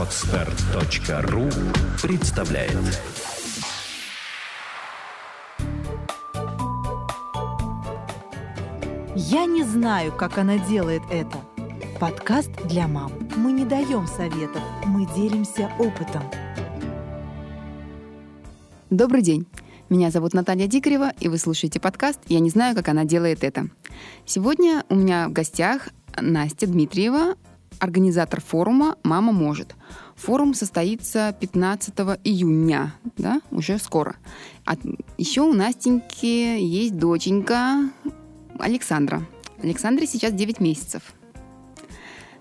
Отстар.ру представляет Я не знаю, как она делает это. Подкаст для мам. Мы не даем советов, мы делимся опытом. Добрый день. Меня зовут Наталья Дикарева, и вы слушаете подкаст «Я не знаю, как она делает это». Сегодня у меня в гостях Настя Дмитриева, организатор форума «Мама может». Форум состоится 15 июня, да, уже скоро. А еще у Настеньки есть доченька Александра. Александре сейчас 9 месяцев.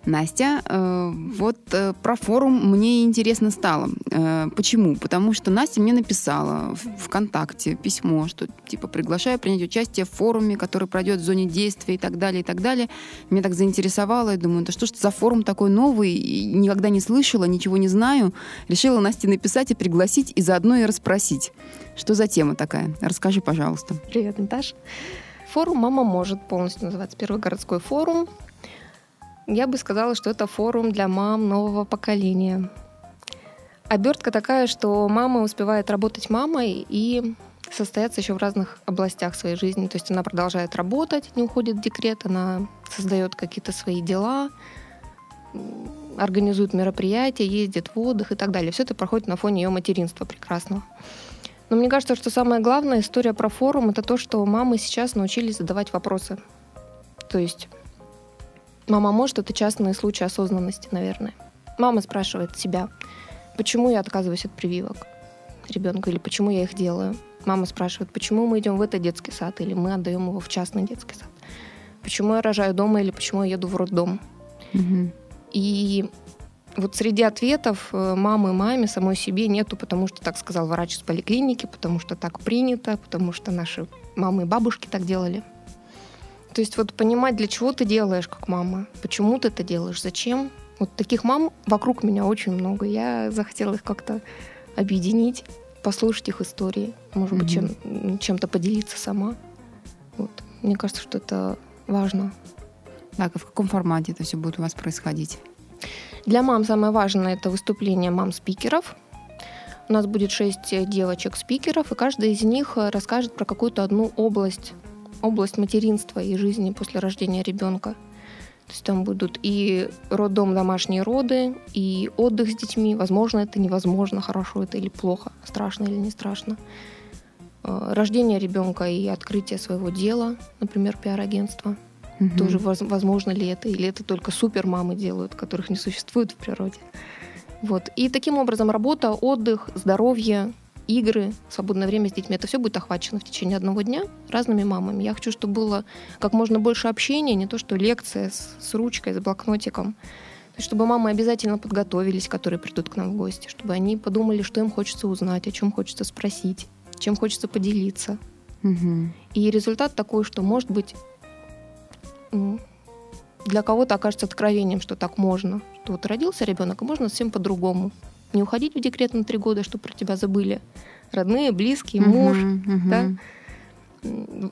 Настя, э, вот э, про форум мне интересно стало. Э, почему? Потому что Настя мне написала в ВКонтакте письмо, что типа приглашаю принять участие в форуме, который пройдет в зоне действия и так далее, и так далее. Меня так заинтересовало, я думаю, да что ж за форум такой новый, никогда не слышала, ничего не знаю. Решила Насте написать и пригласить, и заодно и расспросить. Что за тема такая? Расскажи, пожалуйста. Привет, Наташ. Форум «Мама может» полностью называется. Первый городской форум. Я бы сказала, что это форум для мам нового поколения. Обертка такая, что мама успевает работать мамой и состояться еще в разных областях своей жизни. То есть она продолжает работать, не уходит в декрет, она создает какие-то свои дела, организует мероприятия, ездит в отдых и так далее. Все это проходит на фоне ее материнства прекрасного. Но мне кажется, что самая главная история про форум это то, что мамы сейчас научились задавать вопросы. То есть мама может это частные случаи осознанности, наверное. Мама спрашивает себя, почему я отказываюсь от прививок ребенка или почему я их делаю. Мама спрашивает, почему мы идем в этот детский сад или мы отдаем его в частный детский сад. Почему я рожаю дома или почему я еду в роддом. Угу. И вот среди ответов э, мамы маме самой себе нету, потому что так сказал врач из поликлиники, потому что так принято, потому что наши мамы и бабушки так делали. То есть вот понимать, для чего ты делаешь как мама, почему ты это делаешь, зачем. Вот таких мам вокруг меня очень много. Я захотела их как-то объединить, послушать их истории, может mm-hmm. быть, чем, чем-то поделиться сама. Вот. Мне кажется, что это важно. Так, а в каком формате это все будет у вас происходить? Для мам самое важное это выступление мам-спикеров. У нас будет шесть девочек-спикеров, и каждая из них расскажет про какую-то одну область, область материнства и жизни после рождения ребенка. То есть там будут и роддом, домашние роды, и отдых с детьми. Возможно, это невозможно, хорошо это или плохо, страшно или не страшно. Э, рождение ребенка и открытие своего дела, например, пиар-агентства – Угу. Тоже возможно ли это, или это только супер мамы делают, которых не существует в природе. Вот. И таким образом работа, отдых, здоровье, игры, свободное время с детьми, это все будет охвачено в течение одного дня разными мамами. Я хочу, чтобы было как можно больше общения, не то что лекция с, с ручкой, с блокнотиком. То есть, чтобы мамы обязательно подготовились, которые придут к нам в гости, чтобы они подумали, что им хочется узнать, о чем хочется спросить, чем хочется поделиться. Угу. И результат такой, что, может быть, для кого-то окажется откровением, что так можно. Что вот родился ребенок, а можно совсем по-другому. Не уходить в декрет на три года, чтобы про тебя забыли. Родные, близкие, муж. Uh-huh, uh-huh. Да?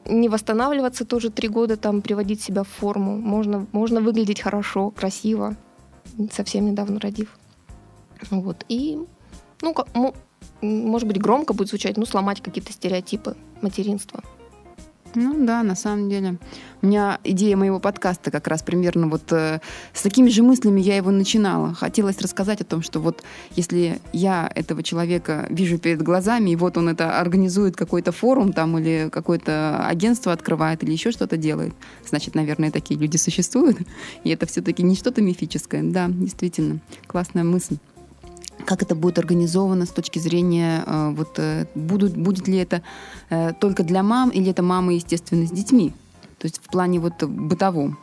Не восстанавливаться тоже три года, там приводить себя в форму. Можно, можно выглядеть хорошо, красиво, совсем недавно родив. Вот. И, ну, может быть, громко будет звучать, ну, сломать какие-то стереотипы материнства. Ну да, на самом деле. У меня идея моего подкаста как раз примерно вот э, с такими же мыслями я его начинала. Хотелось рассказать о том, что вот если я этого человека вижу перед глазами, и вот он это организует какой-то форум там или какое-то агентство открывает или еще что-то делает, значит, наверное, такие люди существуют. И это все-таки не что-то мифическое. Да, действительно, классная мысль как это будет организовано с точки зрения, э, вот, э, будут, будет ли это э, только для мам или это мамы, естественно, с детьми? То есть в плане вот бытовом.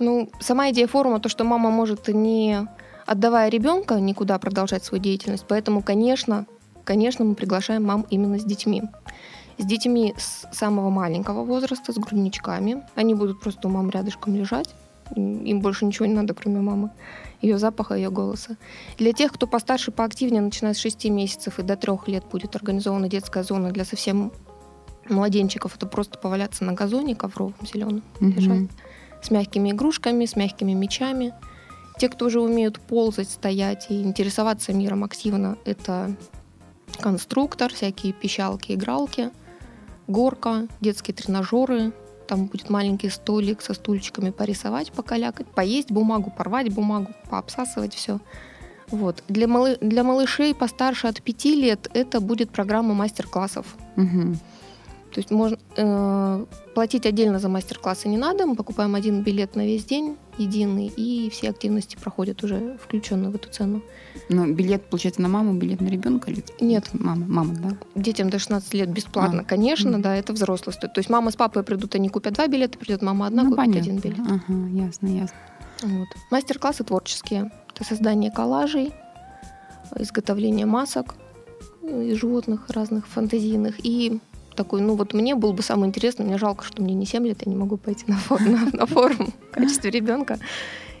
Ну, сама идея форума, то, что мама может не отдавая ребенка никуда продолжать свою деятельность, поэтому, конечно, конечно, мы приглашаем мам именно с детьми. С детьми с самого маленького возраста, с грудничками. Они будут просто у мам рядышком лежать. Им больше ничего не надо, кроме мамы ее запаха, ее голоса. Для тех, кто постарше, поактивнее, начиная с 6 месяцев и до 3 лет будет организована детская зона для совсем младенчиков. Это просто поваляться на газоне ковровом зеленом, mm-hmm. лежать с мягкими игрушками, с мягкими мечами. Те, кто уже умеют ползать, стоять и интересоваться миром активно, это конструктор, всякие пищалки, игралки, горка, детские тренажеры, там будет маленький столик со стульчиками порисовать, покалякать, поесть бумагу, порвать бумагу, пообсасывать все. Вот. Для, малы... для малышей постарше от 5 лет это будет программа мастер-классов. Мгм. То есть можно э, платить отдельно за мастер-классы не надо. Мы покупаем один билет на весь день, единый, и все активности проходят уже включенные в эту цену. Ну, билет, получается, на маму, билет на ребенка или Нет. Мама, мама, да? Детям до 16 лет бесплатно, А. конечно, Мгм. да, это взрослый стоит. То есть мама с папой придут, они купят два билета, придет мама одна, ну, купит понятно. один билет. Ага, ясно, ясно. Вот. Мастер-классы творческие. Это создание коллажей, изготовление масок из животных разных, фантазийных. И такой, ну вот мне был бы самый интересный, мне жалко, что мне не 7 лет, я не могу пойти на, фо- на- на форум в качестве ребенка.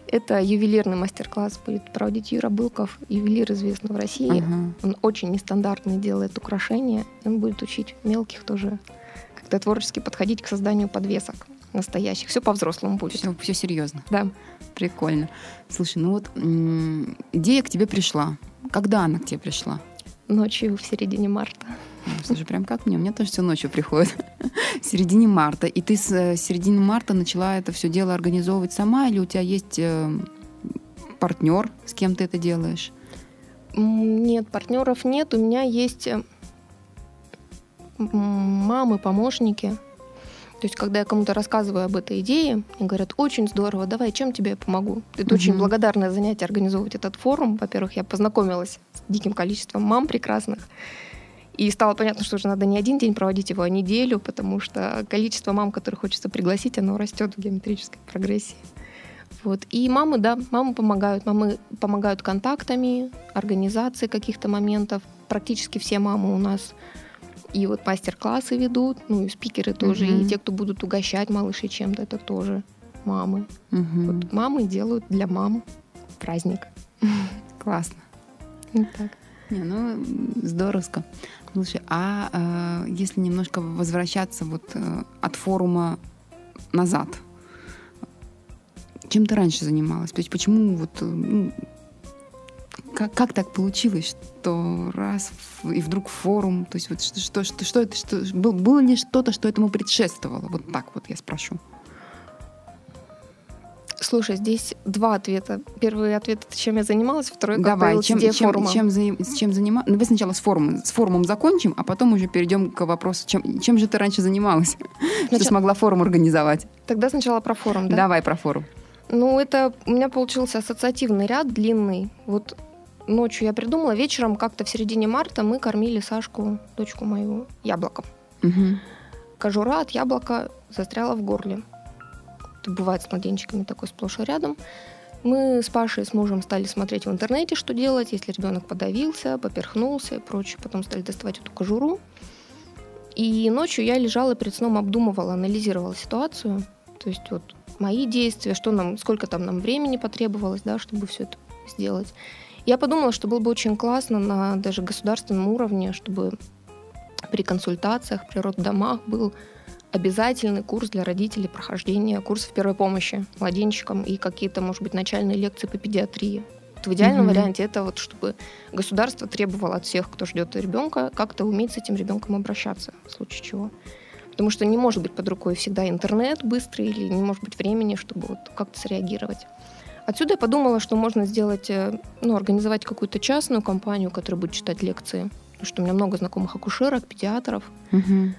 Это ювелирный мастер-класс будет проводить Юра Былков, ювелир известный в России. Ага. Он очень нестандартный делает украшения. Он будет учить мелких тоже как-то творчески подходить к созданию подвесок настоящих. Все по-взрослому будет. Все, все серьезно. Да. Прикольно. Слушай, ну вот идея к тебе пришла. Когда она к тебе пришла? Ночью в середине марта. Слушай, прям как мне. У меня тоже все ночью приходит. В середине марта. И ты с э, середины марта начала это все дело организовывать сама, или у тебя есть партнер, с кем ты это делаешь? Нет, партнеров нет. У меня есть э, мамы, помощники. То есть, когда я кому-то рассказываю об этой идее, они говорят, очень здорово, давай, чем тебе я помогу? Это очень Мгм. благодарное занятие организовывать этот форум. Во-первых, я познакомилась с диким количеством мам прекрасных. И стало понятно, что уже надо не один день проводить его, а неделю, потому что количество мам, которых хочется пригласить, оно растет в геометрической прогрессии. Вот. И мамы, да, мамы помогают. Мамы помогают контактами, организацией каких-то моментов. Практически все мамы у нас и вот мастер-классы ведут, ну и спикеры тоже, Мгм. и те, кто будут угощать малышей чем-то, это тоже мамы. Мгм. Вот мамы делают для мам праздник. Классно. Вот так. Не, ну, м, здоровско. Слушай, а э, если немножко возвращаться вот э, от форума назад, чем ты раньше занималась? То есть почему вот... э, ну, как, как так получилось, что раз и вдруг форум, то есть вот что, что, что, это, что, был- было ли что-то, что этому предшествовало? Вот так вот я спрошу. Слушай, здесь два ответа. Первый ответ это чем я занималась, второй как Давай, чем, чем, форума. чем, с чем занималась? Ну, Давай сначала с форумом, с форумом закончим, а потом уже перейдем к вопросу, чем, чем же ты раньше занималась, что Сначала- смогла форум организовать. Тогда сначала про форум, да? Давай про форум. Ну, это у меня получился ассоциативный ряд длинный. Вот ночью я придумала, вечером как-то в середине марта мы кормили Сашку, дочку мою, яблоком. Мгм. Кожура от яблока застряла в горле. Это бывает с младенчиками такой сплошь и рядом. Мы с Пашей, с мужем стали смотреть в интернете, что делать, если ребенок подавился, поперхнулся и прочее. Потом стали доставать эту кожуру. И ночью я лежала перед сном, обдумывала, анализировала ситуацию. То есть вот мои действия, что нам, сколько там нам времени потребовалось, да, чтобы все это сделать. Я подумала, что было бы очень классно на даже государственном уровне, чтобы при консультациях, при роддомах был обязательный курс для родителей прохождения курсов первой помощи младенчикам и какие-то, может быть, начальные лекции по педиатрии. Вот в идеальном Мгм. варианте это вот, чтобы государство требовало от всех, кто ждет ребенка, как-то уметь с этим ребенком обращаться, в случае чего. Потому что не может быть под рукой всегда интернет быстрый или не может быть времени, чтобы вот как-то среагировать. Отсюда я подумала, что можно сделать, э, ну, организовать какую-то частную компанию, которая будет читать лекции. Потому что у меня много знакомых акушерок, педиатров. Мгм.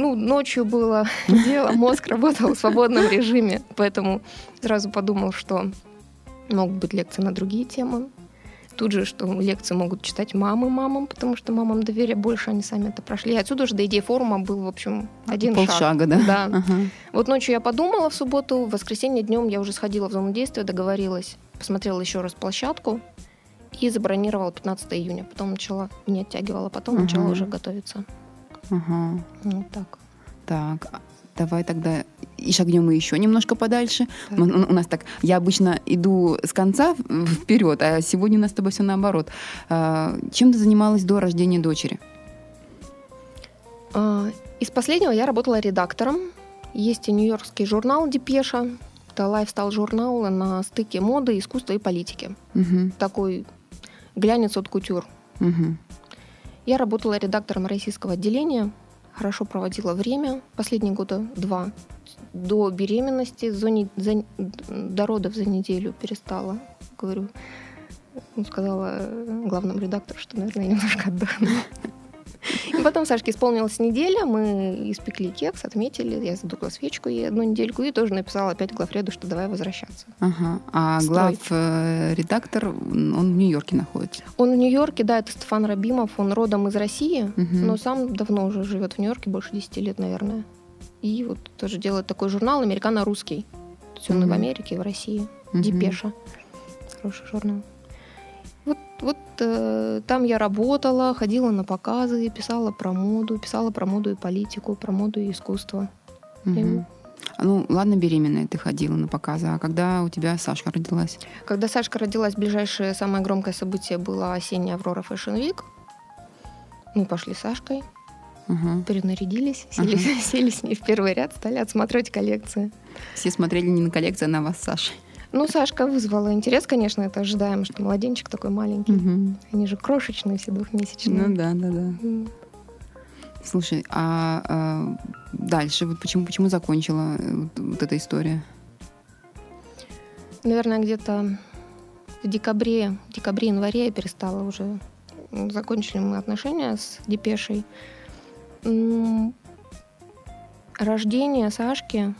Ну, ночью было дело, мозг работал в свободном режиме, поэтому сразу подумал, что могут быть лекции на другие темы. Тут же, что лекции могут читать мамы мамам, потому что мамам доверия больше, они сами это прошли. И отсюда уже до идеи форума был, в общем, один шаг. Полшага, да? Да. Ага. Вот ночью я подумала в субботу, в воскресенье днем я уже сходила в зону действия, договорилась, посмотрела еще раз площадку и забронировала 15 июня. Потом начала, не оттягивала, потом Ага. начала уже готовиться. Ага. Вот так. Так, а давай тогда и шагнем мы еще немножко подальше. Так. У, у нас так, я обычно иду с конца вперед, а сегодня у нас с тобой все наоборот. А, чем ты занималась до рождения дочери? А, Из последнего я работала редактором. Есть и нью-йоркский журнал «Депеша». Это лайфстайл-журнал на стыке моды, искусства и политики. Мгм. Такой глянец от кутюр. Мгм. Я работала редактором российского отделения, хорошо проводила время, последние года два. До беременности, за не- за- до родов за неделю перестала. Говорю, ну, сказала э, главному редактору, что, наверное, я немножко отдохну. Потом Сашке исполнилась неделя, мы испекли кекс, отметили, я задула свечку ей одну недельку и тоже написала опять главреду, что давай возвращаться. Ага. А Строй. глав э, он в Нью-Йорке находится. Он в Нью-Йорке, да, это Стефан Рабимов, он родом из России, Мгм. но сам давно уже живет в Нью-Йорке, больше 10 лет, наверное. И вот тоже делает такой журнал американо-русский. То есть он и в. Америке, и в России. Мгм. Депеша. Хороший журнал. Вот, вот э, там я работала, ходила на показы, писала про моду, писала про моду и политику, про моду и искусство. Мгм. А, Ну, ладно, беременная ты ходила на показы, а когда у тебя Сашка родилась? Когда Сашка родилась, ближайшее самое громкое событие было осенняя Аврора Fashion Week. Мы пошли с Сашкой, Ага. перенарядились, сели, сели с ней в первый ряд, стали отсматривать коллекции. Все смотрели не на коллекцию, а на вас, Саша. Ну, Сашка вызвала интерес, конечно, это ожидаемо, что младенчик такой маленький. Они же крошечные, все двухмесячные. Ну да, да, да. М. Слушай, а, а, дальше вот почему почему закончила э, вот, вот эта история? Наверное, где-то в декабре, декабре-январе я перестала уже. Закончили мы отношения с Депешей. Рождение Сашки,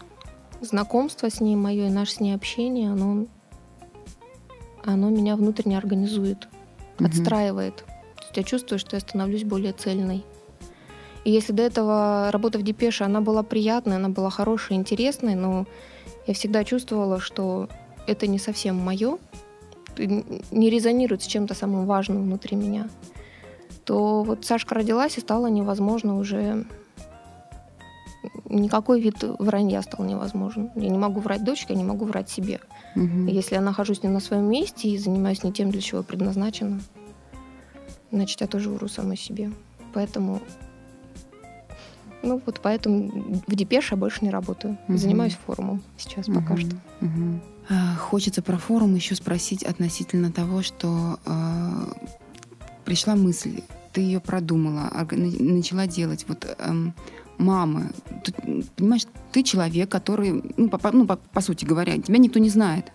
знакомство с ней мое и наше с ней общение, оно, оно меня внутренне организует, Мгм. отстраивает. То есть я чувствую, что я становлюсь более цельной. И если до этого работа в Депеше, она была приятной, она была хорошей, интересной, но я всегда чувствовала, что это не совсем мое, не резонирует с чем-то самым важным внутри меня, то вот Сашка родилась и стало невозможно уже никакой вид вранья стал невозможен. Я не могу врать дочке, я не могу врать себе. Мгм. Если я нахожусь не на своем месте и занимаюсь не тем, для чего предназначена, значит, я тоже вру самой себе. Поэтому ну вот поэтому в Депеше я больше не работаю. Мгм. Занимаюсь форумом сейчас пока Мгм. что. А, Хочется про форум еще спросить относительно того, что а, пришла мысль, ты ее продумала, начала делать. Вот эм, мамы, м, понимаешь, ты человек, который, ну, по, ну, по- по сути говоря, тебя никто не знает.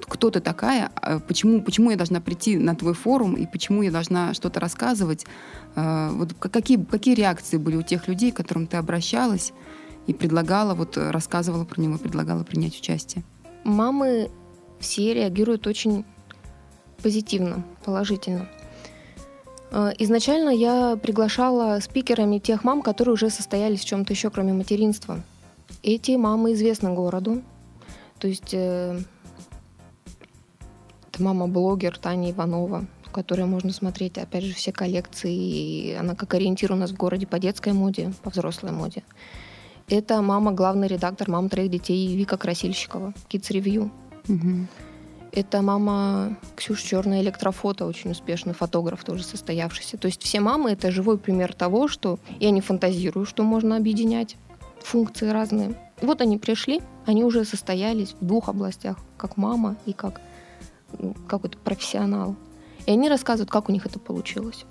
Кто ты такая, а почему, почему я должна прийти на твой форум и почему я должна что-то рассказывать. А, Вот какие, какие реакции были у тех людей, к которым ты обращалась и предлагала, вот рассказывала про него, предлагала принять участие? Мамы все реагируют очень позитивно, положительно. Э, Изначально я приглашала спикерами тех мам, которые уже состоялись в чем-то еще, кроме материнства. Эти мамы известны городу. То есть э, это мама-блогер Таня Иванова, в которой можно смотреть, опять же, все коллекции. И она как ориентир у нас в городе по детской моде, по взрослой моде. Это мама, главный редактор «Мам троих детей» Вика Красильщикова, Kids Review. Мгм. Это мама Ксюша Черная электрофото, очень успешный фотограф, тоже состоявшийся. То есть все мамы — это живой пример того, что я не фантазирую, что можно объединять функции разные. Вот они пришли, они уже состоялись в двух областях, как мама и как м, какой-то профессионал. И они рассказывают, как у них это получилось.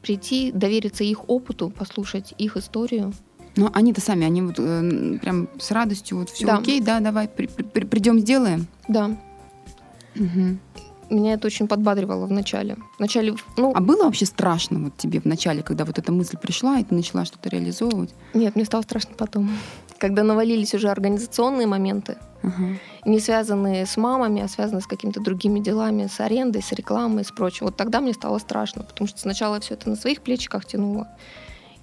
Прийти, довериться их опыту, послушать их историю. Но они-то сами, они вот э, прям с радостью, вот все Да. окей, да, давай, придем, сделаем. Да, Мгм. меня это очень подбадривало в начале. В начале, ну, А было вообще страшно вот тебе в начале, когда вот эта мысль пришла, и ты начала что-то реализовывать? Нет, мне стало страшно потом. Когда навалились уже организационные моменты, Ага. не связанные с мамами, а связанные с какими-то другими делами, с арендой, с рекламой, с прочим. Вот тогда мне стало страшно, потому что сначала все это на своих плечиках тянуло.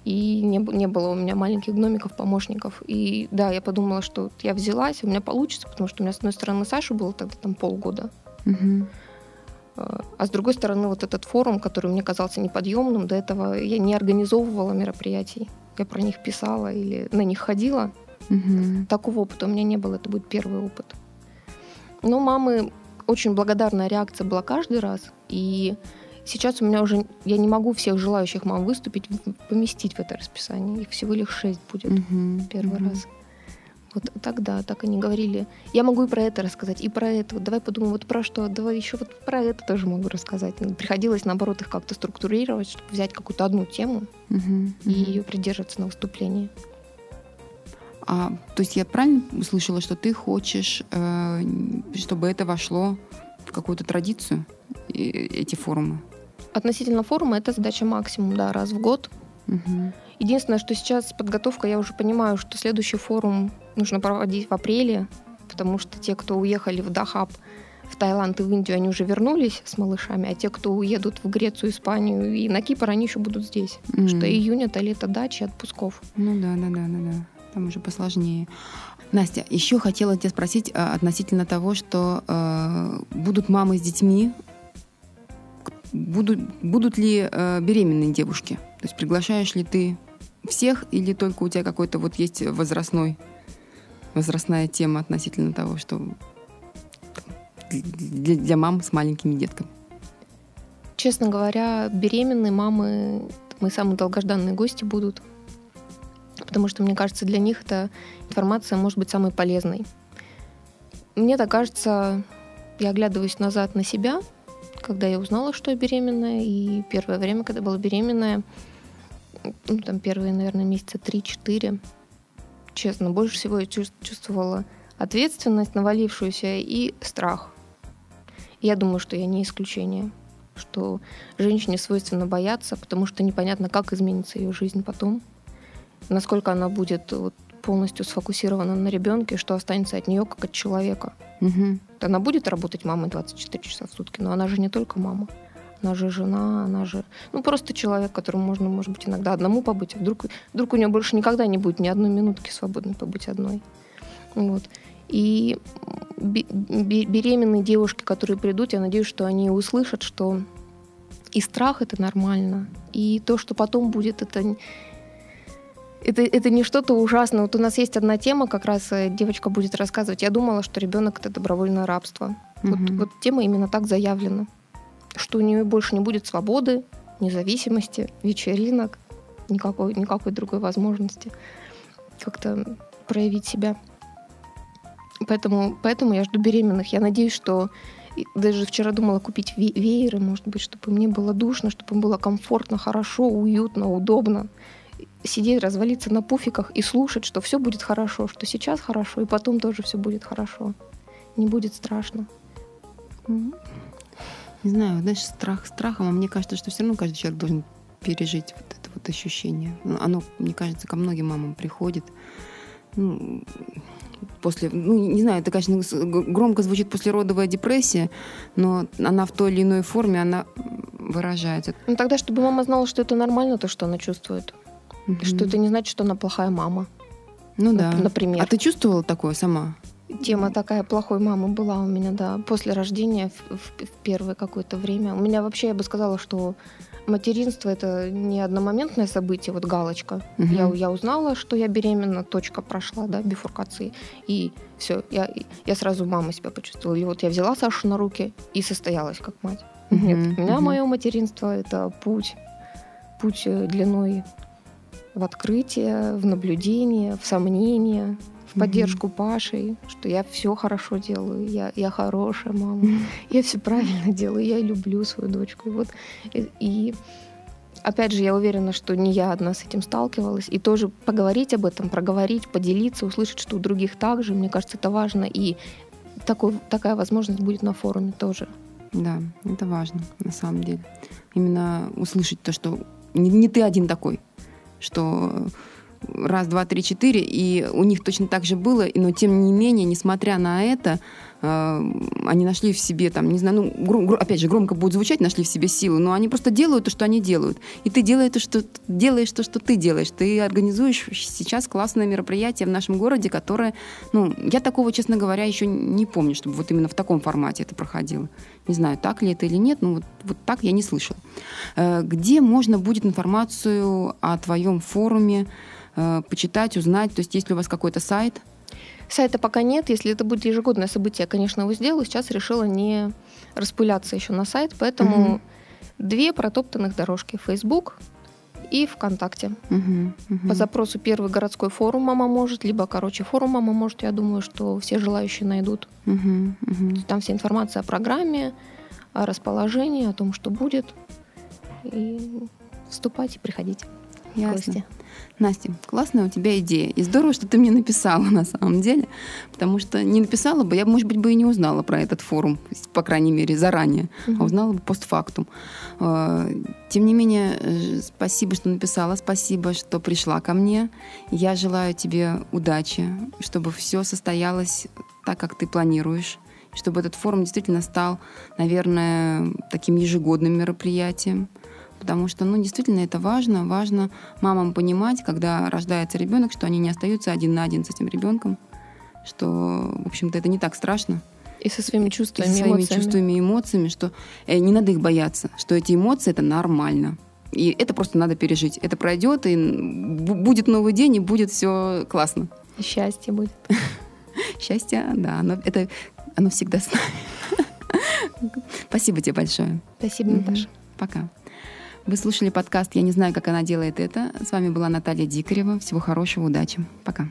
И не, не было у меня маленьких гномиков, помощников. И да, я подумала, что вот я взялась, у меня получится, потому что у меня, с одной стороны, Саша было тогда там полгода, Мгм. а с другой стороны, вот этот форум, который мне казался неподъемным, до этого я не организовывала мероприятий. Я про них писала или на них ходила, Мгм. Такого опыта у меня не было, это будет первый опыт. Но мамы очень благодарная реакция была каждый раз. И сейчас у меня уже, я не могу всех желающих мам выступить, поместить в это расписание. Их всего лишь шесть будет Мгм. первый Мгм. раз. Вот тогда так они говорили. Я могу и про это рассказать, и про это. Вот давай подумаем, вот про что, давай еще вот про это тоже могу рассказать. Приходилось, наоборот, их как-то структурировать, чтобы взять какую-то одну тему Мгм, и мгм. ее придерживаться на выступлении. А, то есть я правильно услышала, что ты хочешь, э, чтобы это вошло в какую-то традицию, эти форумы? Относительно форума это задача максимум, да, раз в год. Мгм. Единственное, что сейчас подготовка, я уже понимаю, что следующий форум нужно проводить в апреле, потому что те, кто уехали в Дахаб, в Таиланд и в Индию, они уже вернулись с малышами, а те, кто уедут в Грецию, Испанию и на Кипр, они еще будут здесь. М. Что июнь это лето дачи, отпусков. Ну да, да, да, да, да. Там уже посложнее. Настя, еще хотела тебя спросить а, относительно того, что э, будут мамы с детьми, будут, будут ли э, беременные девушки? То есть приглашаешь ли ты всех или только у тебя какой-то вот есть возрастной, возрастная тема относительно того, что для, для мам с маленькими детками? Честно говоря, беременные мамы, мои самые долгожданные гости будут, потому что, мне кажется, для них эта информация может быть самой полезной. Мне так кажется, я оглядываюсь назад на себя, когда я узнала, что я беременная, и первое время, когда была беременная, ну, там первые, наверное, месяца 3-4, честно, больше всего я чувс- чувствовала ответственность, навалившуюся, и страх. Я думаю, что я не исключение что женщине свойственно бояться, потому что непонятно, как изменится ее жизнь потом, насколько она будет вот полностью сфокусирована на ребенке, что останется от нее как от человека. Мгм. Она будет работать мамой 24 часа в сутки, но она же не только мама. Она же жена, она же... Ну, просто человек, которому можно, может быть, иногда одному побыть, а вдруг, вдруг у нее больше никогда не будет ни одной минутки свободной побыть одной. Вот. И бе- бе- беременные девушки, которые придут, я надеюсь, что они услышат, что и страх это нормально, и то, что потом будет, это это, это не что-то ужасное. Вот у нас есть одна тема, как раз э, девочка будет рассказывать. Я думала, что ребенок это добровольное рабство. Вот, Мгм. вот тема именно так заявлена, что у нее больше не будет свободы, независимости, вечеринок, никакой, никакой другой возможности как-то проявить себя. Поэтому, поэтому я жду беременных. Я надеюсь, что даже вчера думала купить ве- вееры, может быть, чтобы мне было душно, чтобы было комфортно, хорошо, уютно, удобно. Сидеть, развалиться на пуфиках и слушать, что все будет хорошо, что сейчас хорошо, и потом тоже все будет хорошо. Не будет страшно. Не знаю, знаешь, страх страхом, а мне кажется, что все равно каждый человек должен пережить вот это вот ощущение. Ну, Оно, мне кажется, ко многим мамам приходит. Ну, после, ну, не знаю, это, конечно, громко звучит послеродовая депрессия, но она в той или иной форме, она выражается. Ну тогда, чтобы мама знала, что это нормально, то, что она чувствует. И Что это не значит, что она плохая мама. Ну да. например. А ты чувствовала такое сама? Тема такая плохой мамы была у меня, да, после рождения в, в- в первое какое-то время. У меня вообще, я бы сказала, что материнство это не одномоментное событие, вот галочка. Мгм. Я, я узнала, что я беременна, точка прошла, да, бифуркации. И все, я, я сразу мамой себя почувствовала. И вот я взяла Сашу на руки и состоялась как мать. Мгм, Нет, у меня мгм. мое материнство это путь, путь э, длиной в открытие, в наблюдение, в сомнение, в поддержку Паши, что я все хорошо делаю, я, я хорошая мама, я все правильно делаю, я люблю свою дочку. И вот и, и опять же, я уверена, что не я одна с этим сталкивалась. И тоже поговорить об этом, проговорить, поделиться, услышать, что у других так же, мне кажется, это важно. И такой, такая возможность будет на форуме тоже. Да, это важно, на самом деле. Именно услышать то, что не, не ты один такой, что раз, два, три, четыре, и у них точно так же было, но тем не менее, несмотря на это, они нашли в себе, там, не знаю, ну, гро- гро- опять же, громко будет звучать, нашли в себе силы, но они просто делают то, что они делают. И ты делаешь то, что, делаешь то, что ты делаешь. Ты организуешь сейчас классное мероприятие в нашем городе, которое, ну, я такого, честно говоря, еще не помню, чтобы вот именно в таком формате это проходило. Не знаю, так ли это или нет, но вот, вот так я не слышала. Э, Где можно будет информацию о твоем форуме э, почитать, узнать? То есть есть ли у вас какой-то сайт? Сайта пока нет. Если это будет ежегодное событие, я, конечно, его сделаю. Сейчас решила не распыляться еще на сайт, поэтому Мгм. две протоптанных дорожки. Facebook и ВКонтакте. Мгм, мгм. По запросу первый городской форум «Мама может», либо, короче, форум «Мама может», я думаю, что все желающие найдут. Мгм, мгм. Там вся информация о программе, о расположении, о том, что будет. И вступать и приходить в Ясно. гости. Настя, классная у тебя идея. И здорово, что ты мне написала на самом деле. Потому что не написала бы, я, может быть, бы и не узнала про этот форум, по крайней мере, заранее, Мгм. а узнала бы постфактум. Э, Тем не менее, э, спасибо, что написала, спасибо, что пришла ко мне. Я желаю тебе удачи, чтобы все состоялось так, как ты планируешь, чтобы этот форум действительно стал, наверное, таким ежегодным мероприятием. Потому что, ну, действительно, это важно. Важно мамам понимать, когда рождается ребенок, что они не остаются один на один с этим ребенком, что, в общем-то, это не так страшно. И со своими И чувствами, со своими эмоциями. чувствами и эмоциями, что э, не надо их бояться, что эти эмоции это нормально. И это просто надо пережить. Это пройдет, и бу- будет новый день, и будет все классно. И счастье будет. Счастье, да, оно, это, оно всегда с нами. Спасибо тебе большое. Спасибо. Наташа. Пока. Вы слушали подкаст «Я не знаю, как она делает это». С вами была Наталья Дикарева. Всего хорошего, удачи. Пока.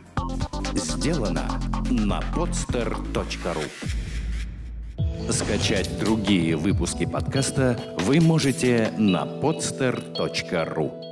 Сделано на podster.ru Скачать другие выпуски подкаста вы можете на podster.ru